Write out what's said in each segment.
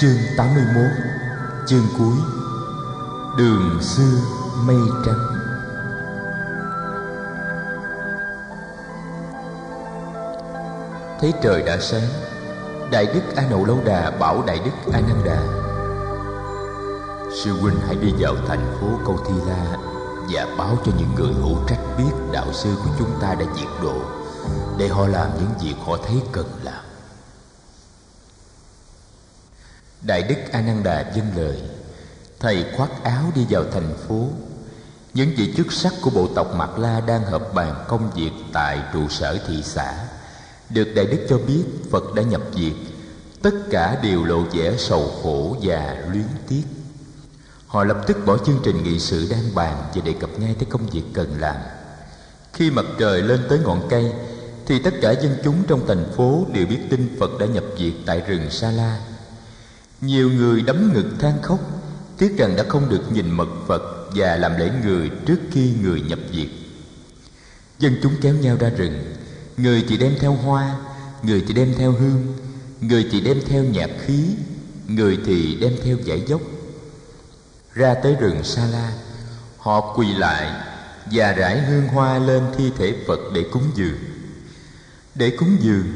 Chương 81 Chương cuối. Đường xưa mây trắng. Thấy trời đã sáng, Đại Đức A Nậu Lâu Đà bảo Đại Đức A Nan Đà, Sư huynh hãy đi vào thành phố Câu Thi La Và báo cho những người hữu trách biết đạo sư của chúng ta đã diệt độ, Để họ làm những việc họ thấy cần làm. Đại Đức A Nan Đà dâng lời. Thầy khoác áo đi vào thành phố. Những vị chức sắc của bộ tộc Mạc La đang họp bàn công việc tại trụ sở thị xã. Được Đại Đức cho biết, Phật đã nhập diệt Tất cả đều lộ vẻ sầu khổ và luyến tiếc. Họ lập tức bỏ chương trình nghị sự đang bàn Và đề cập ngay tới công việc cần làm. Khi mặt trời lên tới ngọn cây, Thì tất cả dân chúng trong thành phố đều biết tin Phật đã nhập diệt tại rừng Sa La nhiều người đấm ngực than khóc, Tiếc rằng đã không được nhìn mật Phật Và làm lễ người trước khi người nhập diệt. Dân chúng kéo nhau ra rừng, Người thì đem theo hoa, Người thì đem theo hương, Người thì đem theo nhạc khí, Người thì đem theo giải dốc. Ra tới rừng Sa La, Họ quỳ lại Và rải hương hoa lên thi thể Phật để cúng dường. Để cúng dường,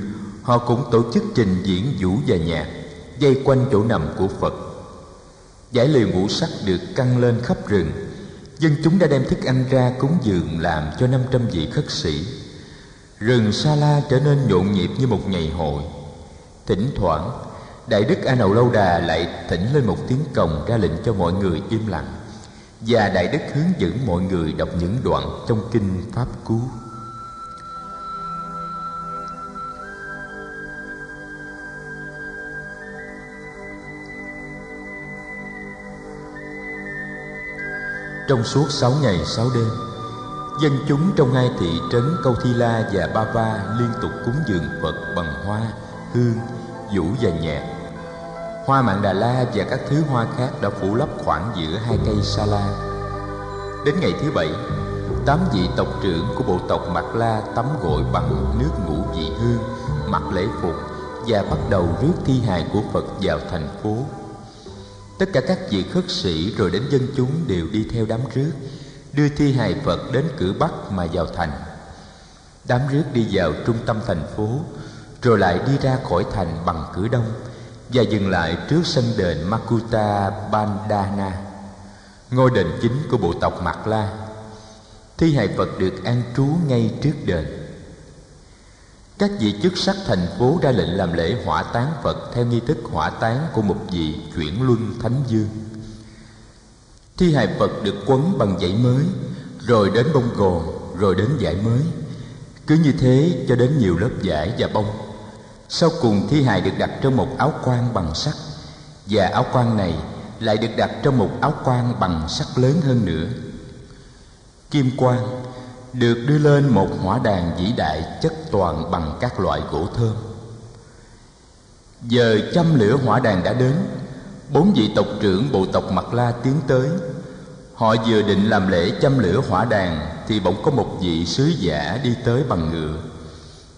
Họ cũng tổ chức trình diễn vũ và nhạc dây quanh chỗ nằm của Phật. Giải lều ngũ sắc được căng lên khắp rừng. Dân chúng đã đem thức ăn ra cúng dường làm cho 500 vị khất sĩ. Rừng Sa La trở nên nhộn nhịp như một ngày hội. Thỉnh thoảng, Đại Đức A Nậu Lâu Đà lại thỉnh lên một tiếng cồng ra lệnh cho mọi người im lặng. Và Đại Đức hướng dẫn mọi người đọc những đoạn trong kinh Pháp Cú. Trong suốt sáu ngày sáu đêm Dân chúng trong hai thị trấn Câu Thi La và Ba Va liên tục cúng dường Phật bằng hoa, hương, vũ và nhạc. Hoa mạn Đà La và các thứ hoa khác đã phủ lấp khoảng giữa hai cây sa la. Đến ngày thứ bảy, tám vị tộc trưởng của bộ tộc Mạc La tắm gội bằng nước ngũ vị hương, mặc lễ phục và bắt đầu rước thi hài của Phật vào thành phố Tất cả các vị khất sĩ rồi đến dân chúng đều đi theo đám rước, Đưa thi hài Phật đến cửa Bắc mà vào thành. Đám rước đi vào trung tâm thành phố, Rồi lại đi ra khỏi thành bằng cửa đông Và dừng lại trước sân đền Makuta Bandana Ngôi đền chính của bộ tộc Mạc La. Thi hài Phật được an trú ngay trước đền các vị chức sắc thành phố ra lệnh làm lễ hỏa táng Phật theo nghi thức hỏa táng của một vị chuyển luân thánh dương. Thi hài Phật được quấn bằng dãy mới, rồi đến bông gòn, rồi đến dải mới. Cứ như thế cho đến nhiều lớp vải và bông. Sau cùng thi hài được đặt trong một áo quan bằng sắt, và áo quan này lại được đặt trong một áo quan bằng sắt lớn hơn nữa. Kim quan được đưa lên một hỏa đàn vĩ đại chất toàn bằng các loại gỗ thơm. Giờ châm lửa hỏa đàn đã đến, bốn vị tộc trưởng bộ tộc mặt la tiến tới. Họ vừa định làm lễ châm lửa hỏa đàn thì bỗng có một vị sứ giả đi tới bằng ngựa.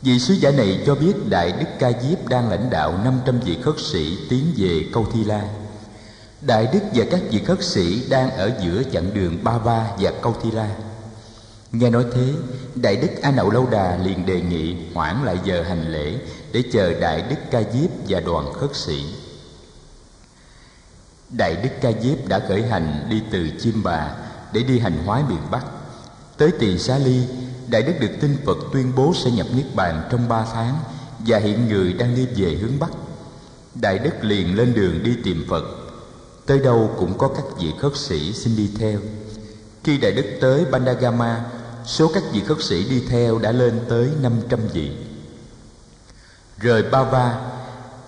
Vị sứ giả này cho biết đại đức ca diếp đang lãnh đạo 500 vị khất sĩ tiến về câu thi la đại đức và các vị khất sĩ đang ở giữa chặng đường ba va và câu thi la Nghe nói thế, Đại Đức A Nậu Lâu Đà liền đề nghị hoãn lại giờ hành lễ để chờ Đại Đức Ca Diếp và đoàn khất sĩ. Đại Đức Ca Diếp đã khởi hành đi từ Chim Bà để đi hành hóa miền Bắc. Tới Tỳ Xá Ly, Đại Đức được tin Phật tuyên bố sẽ nhập Niết Bàn trong ba tháng và hiện người đang đi về hướng Bắc. Đại Đức liền lên đường đi tìm Phật. Tới đâu cũng có các vị khất sĩ xin đi theo. Khi Đại Đức tới Bandagama, số các vị khất sĩ đi theo đã lên tới 500 vị. Rời Ba Va,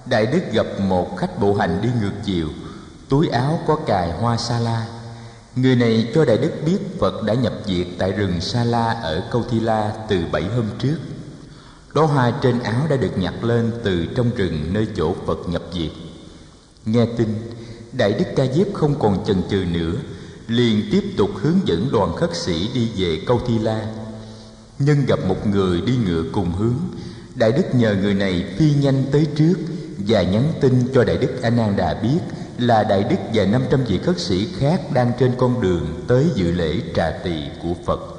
Đại Đức gặp một khách bộ hành đi ngược chiều, túi áo có cài hoa sa la. Người này cho Đại Đức biết Phật đã nhập diệt tại rừng Sa La ở Câu Thi La từ bảy hôm trước. Đó hoa trên áo đã được nhặt lên từ trong rừng nơi chỗ Phật nhập diệt. Nghe tin, Đại Đức Ca Diếp không còn chần chừ nữa, liền tiếp tục hướng dẫn đoàn khất sĩ đi về câu thi la nhưng gặp một người đi ngựa cùng hướng đại đức nhờ người này phi nhanh tới trước và nhắn tin cho Đại Đức A Nan Đà biết là Đại Đức và 500 vị khất sĩ khác đang trên con đường tới dự lễ trà tỳ của Phật.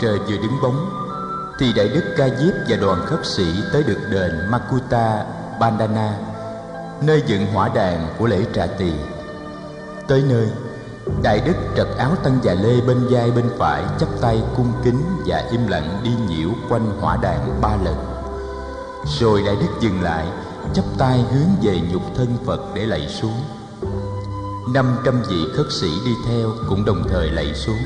Trời vừa đứng bóng, thì Đại Đức Ca Diếp và đoàn khất sĩ tới được đền Makuta Bandana nơi dựng hỏa đàn của lễ trà tỳ. Tới nơi, đại đức trật áo tân và lê bên vai bên phải, chắp tay cung kính và im lặng đi nhiễu quanh hỏa đàn ba lần. Rồi đại đức dừng lại, chắp tay hướng về nhục thân phật để lạy xuống. Năm trăm vị khất sĩ đi theo cũng đồng thời lạy xuống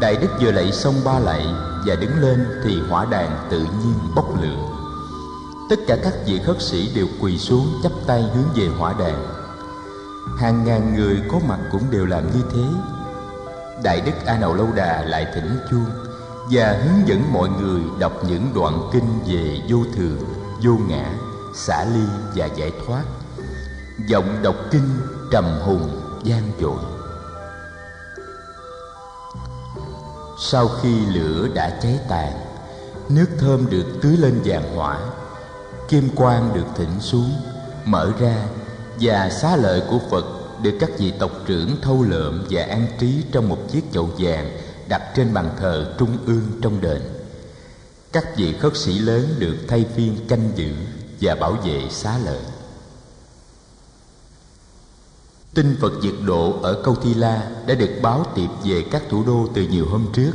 đại đức vừa lạy xong ba lạy và đứng lên thì hỏa đàn tự nhiên bốc lửa. Tất cả các vị khất sĩ đều quỳ xuống chắp tay hướng về hỏa đàn. Hàng ngàn người có mặt cũng đều làm như thế. Đại đức a nậu lâu đà lại thỉnh chuông và hướng dẫn mọi người đọc những đoạn kinh về vô thường, vô ngã, xả ly và giải thoát. Giọng đọc kinh trầm hùng gian dội. Sau khi lửa đã cháy tàn, nước thơm được tưới lên vàng hỏa, kim quang được thỉnh xuống, mở ra và xá lợi của phật được các vị tộc trưởng thâu lượm và an trí trong một chiếc chậu vàng đặt trên bàn thờ trung ương trong đền. Các vị khất sĩ lớn được thay phiên canh giữ và bảo vệ xá lợi tin phật diệt độ ở câu thi la đã được báo tiệp về các thủ đô từ nhiều hôm trước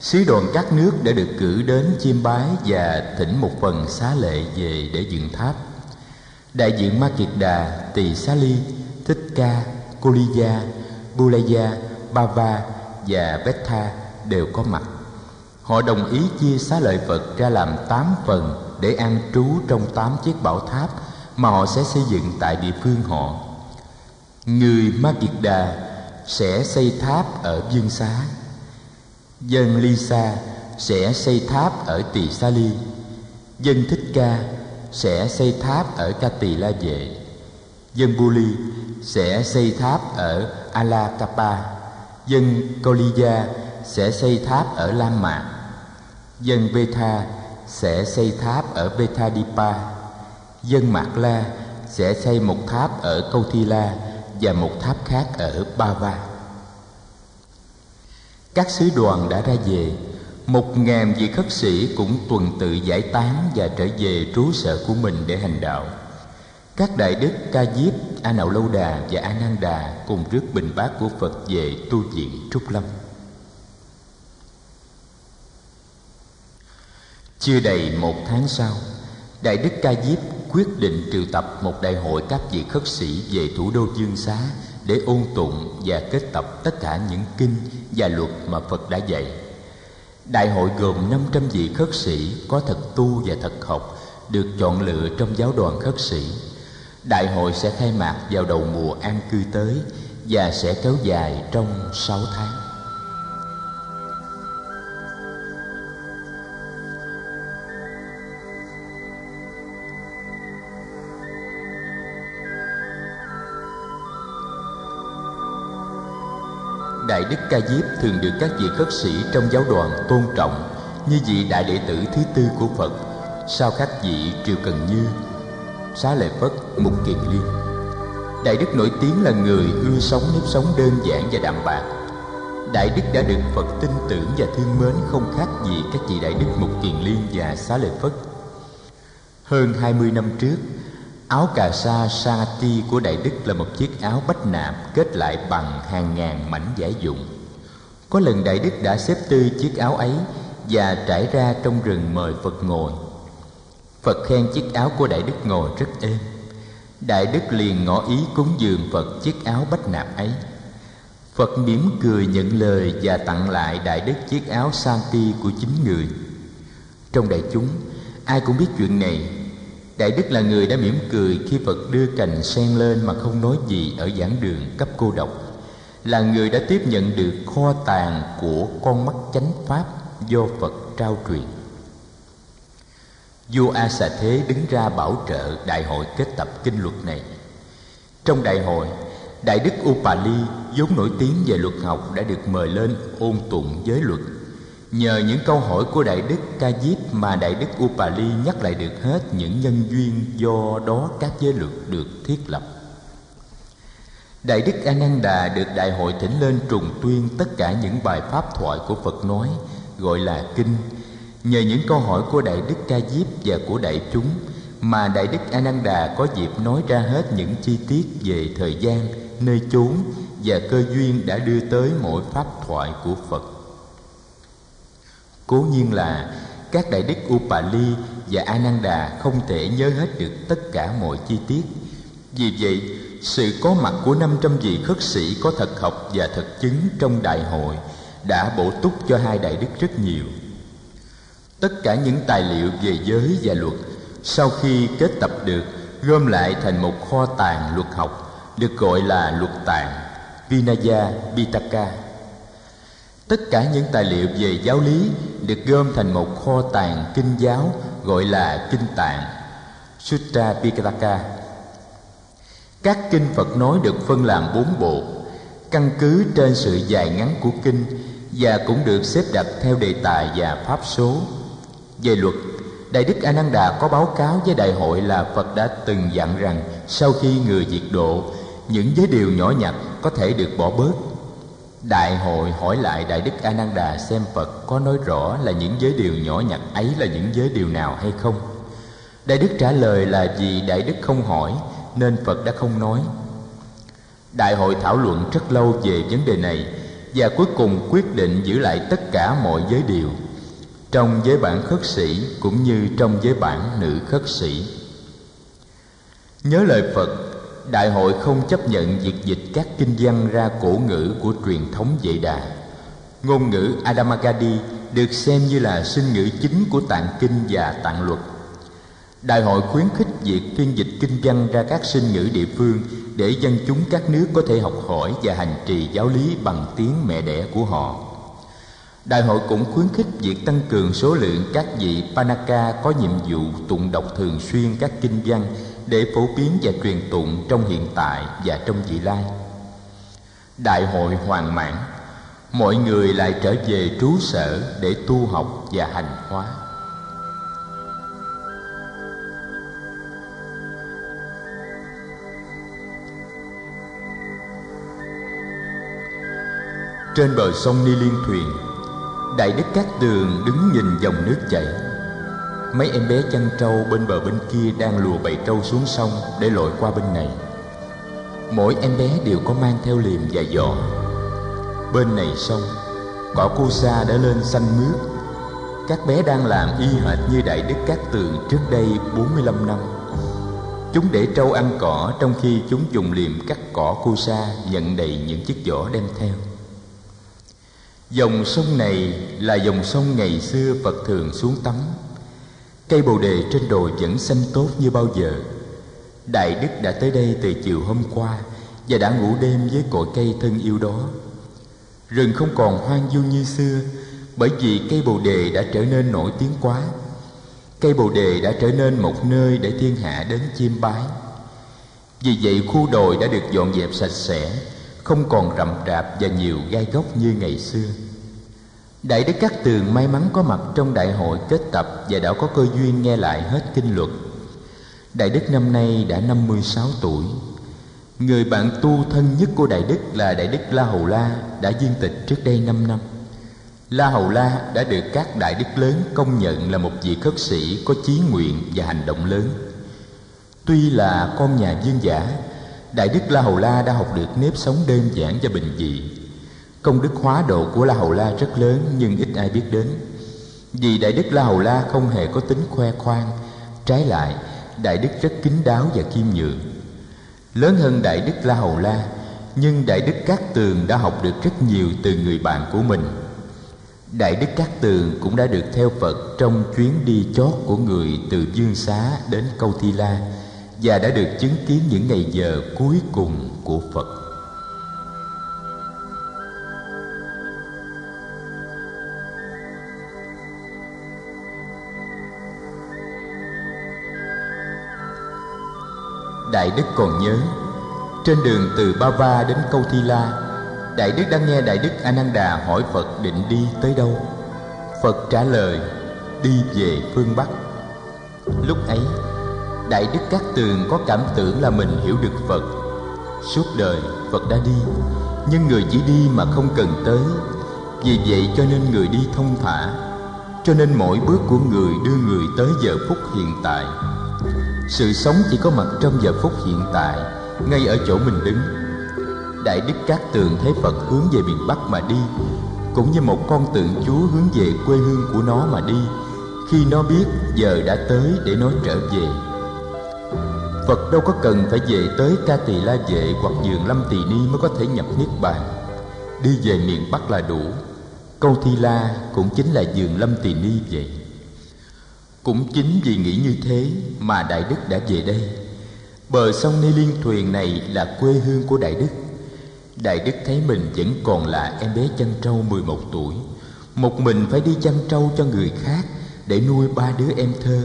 Sứ đoàn các nước đã được cử đến chiêm bái và thỉnh một phần xá lệ về để dựng tháp. Đại diện Ma Kiệt Đà, Tỳ Xá Ly, Thích Ca, Cô Ly Gia, Bulaya, Bava và Betha đều có mặt. Họ đồng ý chia xá lợi Phật ra làm tám phần để an trú trong tám chiếc bảo tháp mà họ sẽ xây dựng tại địa phương họ. Người Ma Kiệt Đà sẽ xây tháp ở Dương Xá. Dân Lisa sẽ xây tháp ở Tỳ Sa Ly. Dân Thích Ca sẽ xây tháp ở Ca Tỳ La Vệ. Dân Buli sẽ xây tháp ở Alakapa Dân Koliya sẽ xây tháp ở Lam Mạc. Dân Betha sẽ xây tháp ở Bethadipa Dân Mạc La sẽ xây một tháp ở Câu Thi La. Và một tháp khác ở Bava. Các sứ đoàn đã ra về. Một ngàn vị khất sĩ cũng tuần tự giải tán và trở về trú sở của mình để hành đạo. Các đại đức ca diếp, a nậu lâu đà và a nan đà cùng rước bình bát của phật về tu viện trúc lâm. Chưa đầy một tháng sau, đại đức ca diếp quyết định triệu tập một đại hội các vị khất sĩ về thủ đô dương xá để ôn tụng và kết tập tất cả những kinh và luật mà Phật đã dạy. Đại hội gồm 500 vị khất sĩ có thật tu và thật học, được chọn lựa trong giáo đoàn khất sĩ. Đại hội sẽ khai mạc vào đầu mùa an cư tới và sẽ kéo dài trong 6 tháng. Đại Đức Ca Diếp thường được các vị khất sĩ trong giáo đoàn tôn trọng như vị đại đệ tử thứ tư của Phật sau các vị Triều Cần Như, Xá Lợi Phất, Mục Kiền Liên. Đại Đức nổi tiếng là người ưa sống nếp sống đơn giản và đạm bạc. Đại Đức đã được Phật tin tưởng và thương mến không khác gì các vị Đại Đức Mục Kiền Liên và Xá Lợi Phất. Hơn 20 năm trước, Áo cà sa sati của Đại Đức là một chiếc áo bách nạp kết lại bằng hàng ngàn mảnh giải dụng. Có lần Đại Đức đã xếp tư chiếc áo ấy và trải ra trong rừng mời Phật ngồi. Phật khen chiếc áo của Đại Đức ngồi rất êm. Đại Đức liền ngỏ ý cúng dường Phật chiếc áo bách nạp ấy. Phật mỉm cười nhận lời và tặng lại Đại Đức chiếc áo Santi của chính người. Trong đại chúng, ai cũng biết chuyện này Đại Đức là người đã mỉm cười khi Phật đưa cành sen lên mà không nói gì ở giảng đường cấp cô độc. Là người đã tiếp nhận được kho tàng của con mắt chánh Pháp do Phật trao truyền. Vua a xà thế đứng ra bảo trợ đại hội kết tập kinh luật này. Trong đại hội, đại đức upali vốn nổi tiếng về luật học đã được mời lên ôn tụng giới luật nhờ những câu hỏi của đại đức ca diếp mà đại đức upali nhắc lại được hết những nhân duyên do đó các giới luật được thiết lập Đại Đức A Nan Đà được đại hội thỉnh lên trùng tuyên tất cả những bài pháp thoại của Phật nói gọi là kinh. Nhờ những câu hỏi của Đại Đức Ca Diếp và của đại chúng mà Đại Đức A Nan Đà có dịp nói ra hết những chi tiết về thời gian, nơi chốn và cơ duyên đã đưa tới mỗi pháp thoại của Phật. Cố nhiên là các đại đức Upali và Ananda Đà không thể nhớ hết được tất cả mọi chi tiết. Vì vậy, sự có mặt của 500 vị khất sĩ có thật học và thật chứng trong đại hội đã bổ túc cho hai đại đức rất nhiều. Tất cả những tài liệu về giới và luật sau khi kết tập được gom lại thành một kho tàng luật học được gọi là luật tàng Vinaya Pitaka. Tất cả những tài liệu về giáo lý được gom thành một kho tàng kinh giáo, gọi là kinh tạng. Sutra Pitaka các kinh Phật nói được phân làm bốn bộ, Căn cứ trên sự dài ngắn của kinh Và cũng được xếp đặt theo đề tài và pháp số. Về luật, Đại Đức A Nan Đà có báo cáo với đại hội là Phật đã từng dặn rằng Sau khi người diệt độ, Những giới điều nhỏ nhặt có thể được bỏ bớt. Đại hội hỏi lại Đại Đức A Nan Đà xem Phật có nói rõ là những giới điều nhỏ nhặt ấy là những giới điều nào hay không. Đại Đức trả lời là vì Đại Đức không hỏi nên Phật đã không nói. Đại hội thảo luận rất lâu về vấn đề này và cuối cùng quyết định giữ lại tất cả mọi giới điều trong giới bản khất sĩ cũng như trong giới bản nữ khất sĩ. Nhớ lời Phật, Đại hội không chấp nhận việc dịch các kinh văn ra cổ ngữ của truyền thống Vệ Đà. Ngôn ngữ Adamagadi được xem như là sinh ngữ chính của tạng kinh và tạng luật Đại hội khuyến khích việc phiên dịch kinh văn ra các sinh ngữ địa phương để dân chúng các nước có thể học hỏi và hành trì giáo lý bằng tiếng mẹ đẻ của họ. Đại hội cũng khuyến khích việc tăng cường số lượng các vị Panaka có nhiệm vụ tụng đọc thường xuyên các kinh văn để phổ biến và truyền tụng trong hiện tại và trong vị lai. Đại hội hoàn mãn, mọi người lại trở về trú sở để tu học và hành hóa. Trên bờ sông Ni Liên thuyền Đại Đức Cát Tường đứng nhìn dòng nước chảy Mấy em bé chăn trâu bên bờ bên kia đang lùa bầy trâu xuống sông để lội qua bên này. Mỗi em bé đều có mang theo liềm và giỏ Bên này sông, Cỏ cu sa đã lên xanh mướt. Các bé đang làm y hệt như Đại Đức Cát Tường trước đây 45 năm. Chúng để trâu ăn cỏ trong khi chúng dùng liềm cắt cỏ cu sa nhận đầy những chiếc giỏ đem theo. Dòng sông này là dòng sông ngày xưa Phật thường xuống tắm. Cây bồ đề trên đồi vẫn xanh tốt như bao giờ. Đại Đức đã tới đây từ chiều hôm qua Và đã ngủ đêm với cội cây thân yêu đó. Rừng không còn hoang vu như xưa, Bởi vì cây bồ đề đã trở nên nổi tiếng quá. Cây bồ đề đã trở nên một nơi để thiên hạ đến chiêm bái. Vì vậy, khu đồi đã được dọn dẹp sạch sẽ, không còn rậm rạp và nhiều gai góc như ngày xưa đại đức cát tường may mắn có mặt trong đại hội kết tập và đã có cơ duyên nghe lại hết kinh luật. Đại đức năm nay đã 56 tuổi. Người bạn tu thân nhất của đại đức là đại đức la hầu la đã viên tịch trước đây 5 năm. La hầu la đã được các đại đức lớn công nhận là một vị khất sĩ có chí nguyện và hành động lớn. Tuy là con nhà dương giả, Đại Đức La Hầu La đã học được nếp sống đơn giản và bình dị. Công đức hóa độ của La Hầu La rất lớn nhưng ít ai biết đến. Vì Đại Đức La Hầu La không hề có tính khoe khoang Trái lại, Đại Đức rất kín đáo và khiêm nhường Lớn hơn Đại Đức La Hầu La Nhưng Đại Đức Cát Tường đã học được rất nhiều từ người bạn của mình. Đại Đức Cát Tường cũng đã được theo Phật trong chuyến đi chót của người từ Dương Xá đến Câu Thi La và đã được chứng kiến những ngày giờ cuối cùng của Phật. Đại đức còn nhớ. Trên đường từ Bava đến Câu Thi La, Đại Đức đang nghe Đại Đức Ananda hỏi Phật định đi tới đâu. Phật trả lời, đi về phương Bắc. Lúc ấy, Đại Đức Cát Tường có cảm tưởng là mình hiểu được Phật. Suốt đời, Phật đã đi, Nhưng người chỉ đi mà không cần tới. Vì vậy cho nên người đi thông thả, Cho nên mỗi bước của người đưa người tới giờ phút hiện tại. Sự sống chỉ có mặt trong giờ phút hiện tại, Ngay ở chỗ mình đứng. Đại Đức Cát Tường thấy Phật hướng về miền Bắc mà đi, Cũng như một con tượng Chúa hướng về quê hương của nó mà đi. Khi nó biết giờ đã tới để nó trở về. Phật đâu có cần phải về tới Ca Tỳ La Vệ hoặc giường Lâm Tỳ Ni mới có thể nhập Niết Bàn. Đi về miền Bắc là đủ. Câu Thi La cũng chính là giường Lâm Tỳ Ni vậy cũng chính vì nghĩ như thế mà Đại Đức đã về đây. Bờ sông Ni Liên Thuyền này là quê hương của Đại Đức. Đại Đức thấy mình vẫn còn là em bé chăn trâu 11 tuổi. Một mình phải đi chăn trâu cho người khác Để nuôi ba đứa em thơ.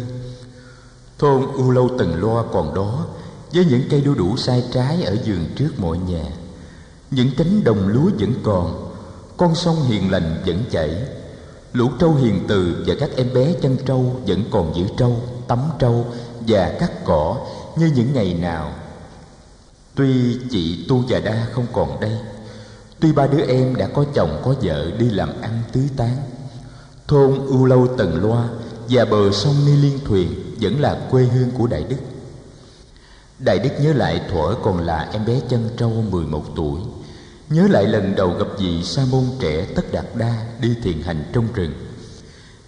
Thôn U Lâu Tần Loa còn đó, Với những cây đu đủ sai trái ở giường trước mọi nhà. Những cánh đồng lúa vẫn còn, Con sông hiền lành vẫn chảy. Lũ trâu hiền từ và các em bé chân trâu Vẫn còn giữ trâu, tắm trâu và cắt cỏ Như những ngày nào. Tuy chị Tu và Đa không còn đây Tuy ba đứa em đã có chồng có vợ đi làm ăn tứ tán Thôn U Lâu Tần Loa và bờ sông Ni Liên Thuyền vẫn là quê hương của Đại Đức. Đại Đức nhớ lại thuở còn là em bé chân trâu 11 tuổi. Nhớ lại lần đầu gặp vị sa môn trẻ Tất Đạt Đa đi thiền hành trong rừng.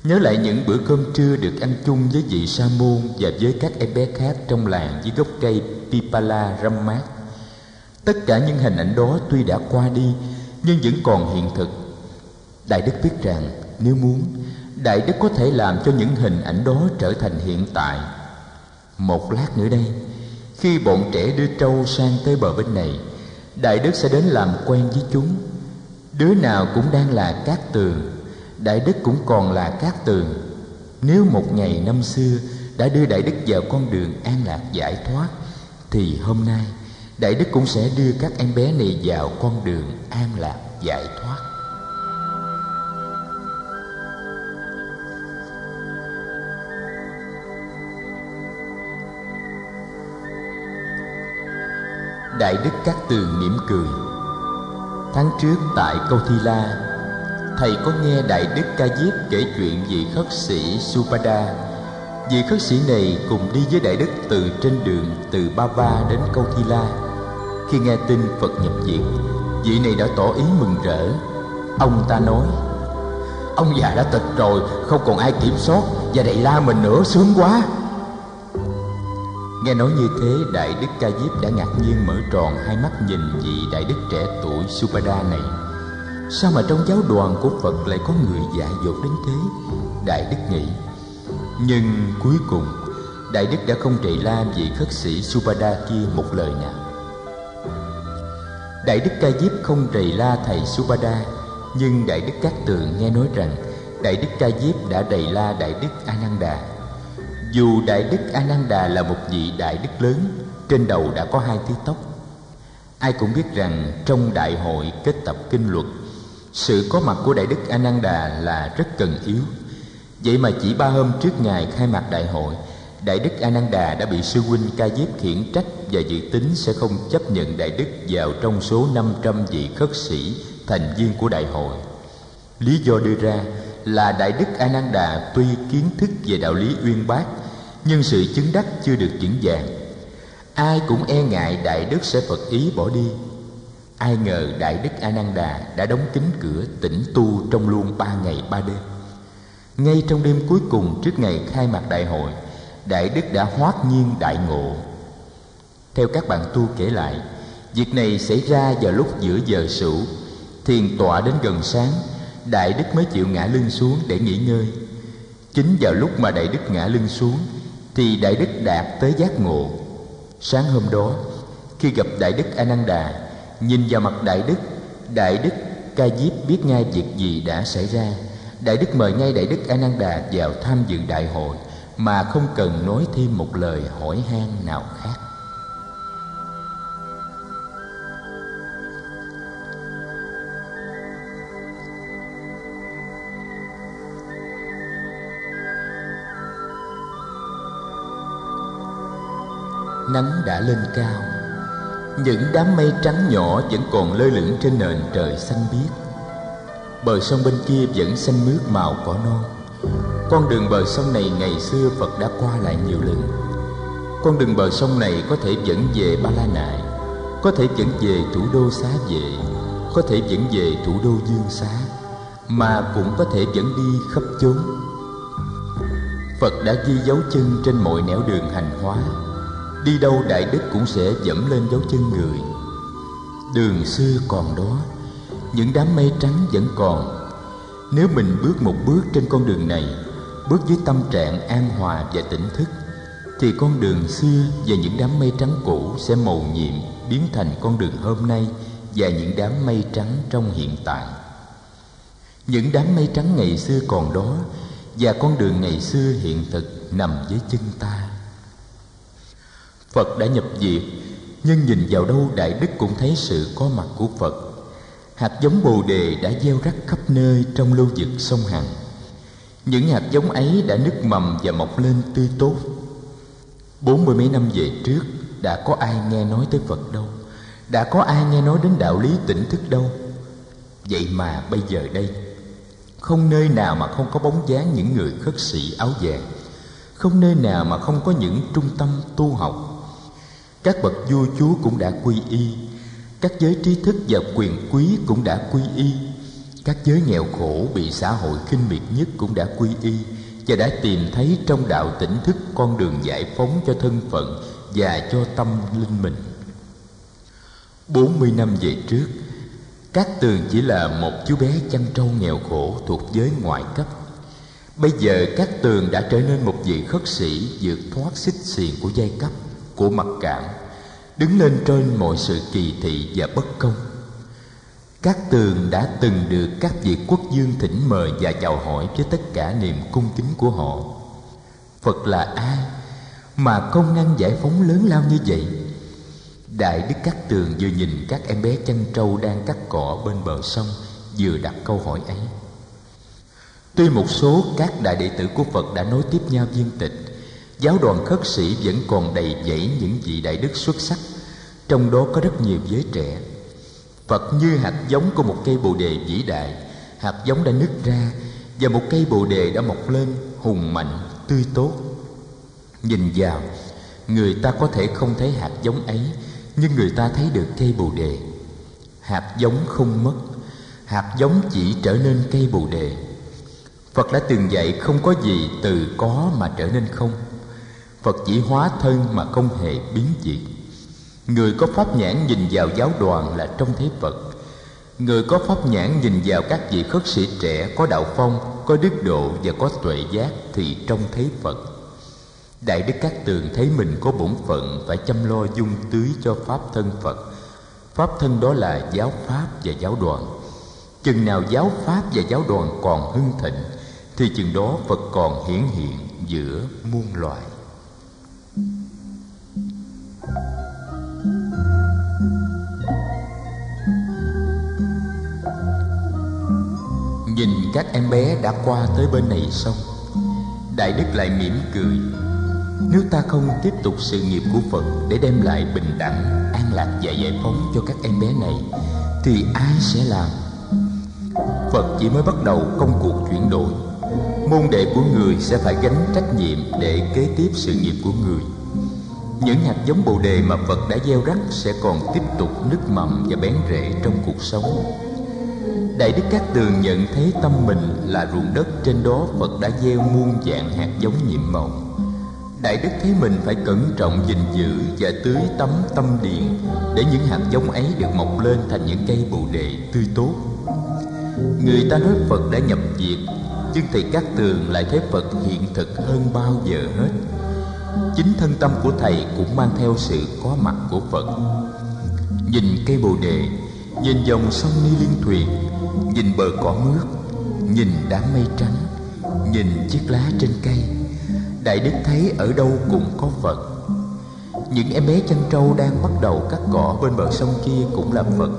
Nhớ lại những bữa cơm trưa được ăn chung với vị sa môn Và với các em bé khác trong làng dưới gốc cây Pipala râm mát Tất cả những hình ảnh đó tuy đã qua đi, Nhưng vẫn còn hiện thực. Đại Đức biết rằng, nếu muốn, Đại Đức có thể làm cho những hình ảnh đó trở thành hiện tại. Một lát nữa đây, Khi bọn trẻ đưa trâu sang tới bờ bên này Đại Đức sẽ đến làm quen với chúng. Đứa nào cũng đang là cát tường, Đại Đức cũng còn là cát tường. Nếu một ngày năm xưa đã đưa Đại Đức vào con đường an lạc giải thoát, Thì hôm nay Đại Đức cũng sẽ đưa các em bé này vào con đường an lạc giải thoát. Đại Đức Cát Tường mỉm cười. Tháng trước tại Câu Thi La, Thầy có nghe Đại Đức Ca Diếp kể chuyện vị khất sĩ Supada. Vị khất sĩ này cùng đi với Đại Đức từ trên đường từ Bava đến Câu Thi La. Khi nghe tin Phật nhập diệt Vị này đã tỏ ý mừng rỡ. Ông ta nói, Ông già đã tịch rồi, Không còn ai kiểm soát, Và đầy la mình nữa sướng quá. Nghe nói như thế, Đại Đức Ca Diếp đã ngạc nhiên mở tròn hai mắt nhìn vị Đại Đức trẻ tuổi Supada này. Sao mà trong giáo đoàn của Phật lại có người dại dột đến thế? Đại Đức nghĩ. Nhưng cuối cùng, Đại Đức đã không trì la vị khất sĩ Supada kia một lời nào. Đại Đức Ca Diếp không trì la thầy Supada, Nhưng Đại Đức Cát Tường nghe nói rằng Đại Đức Ca Diếp đã đầy la Đại Đức A Nan Đà dù Đại Đức A Nan Đà là một vị đại đức lớn, trên đầu đã có hai thứ tóc. Ai cũng biết rằng trong đại hội kết tập kinh luật, sự có mặt của Đại Đức A Nan Đà là rất cần yếu. Vậy mà chỉ ba hôm trước ngày khai mạc đại hội, Đại Đức A Nan Đà đã bị sư huynh Ca Diếp khiển trách và dự tính sẽ không chấp nhận Đại Đức vào trong số 500 vị khất sĩ thành viên của đại hội. Lý do đưa ra là Đại Đức A Nan Đà tuy kiến thức về đạo lý uyên bác nhưng sự chứng đắc chưa được vững vàng. Ai cũng e ngại đại đức sẽ phật ý bỏ đi. Ai ngờ đại đức a nan đà đã đóng kín cửa tĩnh tu trong luôn ba ngày ba đêm. Ngay trong đêm cuối cùng trước ngày khai mạc đại hội, đại đức đã hoát nhiên đại ngộ. Theo các bạn tu kể lại, việc này xảy ra vào lúc giữa giờ sửu. Thiền tọa đến gần sáng, đại đức mới chịu ngã lưng xuống để nghỉ ngơi. Chính vào lúc mà đại đức ngã lưng xuống thì đại đức đạt tới giác ngộ. Sáng hôm đó, khi gặp đại đức a nan đà nhìn vào mặt đại đức đại đức ca diếp biết ngay việc gì đã xảy ra. Đại đức mời ngay đại đức a nan đà vào tham dự đại hội, mà không cần nói thêm một lời hỏi han nào khác. Nắng đã lên cao. Những đám mây trắng nhỏ vẫn còn lơ lửng trên nền trời xanh biếc. Bờ sông bên kia vẫn xanh mướt màu cỏ non. Con đường bờ sông này ngày xưa phật đã qua lại nhiều lần. Con đường bờ sông này có thể dẫn về ba la nại, có thể dẫn về thủ đô xá vệ, có thể dẫn về thủ đô dương xá, mà cũng có thể dẫn đi khắp chốn. Phật đã ghi dấu chân trên mọi nẻo đường hành hóa đi đâu đại đức cũng sẽ dẫm lên dấu chân người. Đường xưa còn đó, những đám mây trắng vẫn còn. Nếu mình bước một bước trên con đường này, bước với tâm trạng an hòa và tỉnh thức, thì con đường xưa và những đám mây trắng cũ sẽ màu nhiệm biến thành con đường hôm nay và những đám mây trắng trong hiện tại. Những đám mây trắng ngày xưa còn đó và con đường ngày xưa hiện thực nằm dưới chân ta phật đã nhập diệt, nhưng nhìn vào đâu đại đức cũng thấy sự có mặt của phật. Hạt giống bồ đề đã gieo rắc khắp nơi trong lưu vực sông hằng. Những hạt giống ấy đã nứt mầm và mọc lên tươi tốt. Bốn mươi mấy năm về trước, đã có ai nghe nói tới phật đâu? Đã có ai nghe nói đến đạo lý tỉnh thức đâu? Vậy mà bây giờ đây, không nơi nào mà không có bóng dáng những người khất sĩ áo vàng. Không nơi nào mà không có những trung tâm tu học các bậc vua chúa cũng đã quy y các giới trí thức và quyền quý cũng đã quy y các giới nghèo khổ bị xã hội khinh miệt nhất cũng đã quy y và đã tìm thấy trong đạo tỉnh thức con đường giải phóng cho thân phận và cho tâm linh mình. 40 năm về trước, Cát Tường chỉ là một chú bé chăn trâu nghèo khổ thuộc giới ngoại cấp. Bây giờ Cát Tường đã trở nên một vị khất sĩ vượt thoát xích xiềng của giai cấp, của mặc cảm, đứng lên trên mọi sự kỳ thị và bất công. Các tường đã từng được các vị quốc dương thỉnh mời và chào hỏi với tất cả niềm cung kính của họ. Phật là ai mà công năng giải phóng lớn lao như vậy? Đại Đức các Tường vừa nhìn các em bé chăn trâu đang cắt cỏ bên bờ sông vừa đặt câu hỏi ấy. Tuy một số các đại đệ tử của Phật đã nối tiếp nhau viên tịch, giáo đoàn khất sĩ vẫn còn đầy dẫy những vị đại đức xuất sắc, trong đó có rất nhiều giới trẻ. Phật như hạt giống của một cây bồ đề vĩ đại Hạt giống đã nứt ra Và một cây bồ đề đã mọc lên hùng mạnh, tươi tốt. Nhìn vào Người ta có thể không thấy hạt giống ấy Nhưng người ta thấy được cây bồ đề. Hạt giống không mất Hạt giống chỉ trở nên cây bồ đề. Phật đã từng dạy không có gì từ có mà trở nên không. Phật chỉ hóa thân mà không hề biến diệt. Người có pháp nhãn nhìn vào giáo đoàn là trông thấy Phật. Người có pháp nhãn nhìn vào các vị khất sĩ trẻ Có đạo phong, có đức độ và có tuệ giác Thì trông thấy Phật. Đại Đức Các Tường thấy mình có bổn phận Phải chăm lo dung tưới cho Pháp thân Phật. Pháp thân đó là giáo Pháp và giáo đoàn. Chừng nào giáo Pháp và giáo đoàn còn hưng thịnh Thì chừng đó Phật còn hiển hiện giữa muôn loài. Các em bé đã qua tới bên này xong. Đại Đức lại mỉm cười. Nếu ta không tiếp tục sự nghiệp của Phật Để đem lại bình đẳng, an lạc và giải phóng cho các em bé này Thì ai sẽ làm? Phật chỉ mới bắt đầu công cuộc chuyển đổi. Môn đệ của người sẽ phải gánh trách nhiệm Để kế tiếp sự nghiệp của người. Những hạt giống bồ đề mà Phật đã gieo rắc sẽ còn tiếp tục nứt mầm và bén rễ trong cuộc sống. Đại Đức Cát Tường nhận thấy tâm mình là ruộng đất trên đó Phật đã gieo muôn dạng hạt giống nhiệm màu. Đại Đức thấy mình phải cẩn trọng gìn giữ và tưới tắm tâm điện Để những hạt giống ấy được mọc lên thành những cây bồ đề tươi tốt. Người ta nói Phật đã nhập diệt, Nhưng Thầy Cát Tường lại thấy Phật hiện thực hơn bao giờ hết. Chính thân tâm của Thầy cũng mang theo sự có mặt của Phật. Nhìn cây bồ đề Nhìn dòng sông Ni Liên Thuyền, Nhìn bờ cỏ mướt, Nhìn đám mây trắng, Nhìn chiếc lá trên cây. Đại Đức thấy ở đâu cũng có Phật. Những em bé chân trâu đang bắt đầu cắt cỏ bên bờ sông kia cũng là Phật.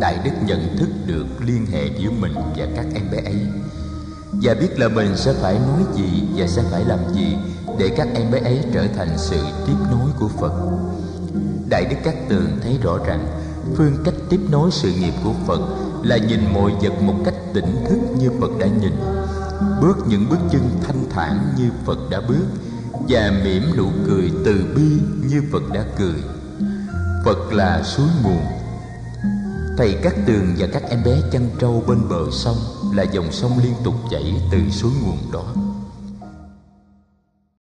Đại Đức nhận thức được liên hệ giữa mình và các em bé ấy Và biết là mình sẽ phải nói gì và sẽ phải làm gì để các em bé ấy trở thành sự tiếp nối của phật. Đại đức các tường thấy rõ rằng phương cách tiếp nối sự nghiệp của phật là nhìn mọi vật một cách tỉnh thức như phật đã nhìn. Bước những bước chân thanh thản như phật đã bước và mỉm nụ cười từ bi như phật đã cười. Phật là suối nguồn. Thầy các tường và các em bé chăn trâu bên bờ sông là dòng sông liên tục chảy từ suối nguồn đó.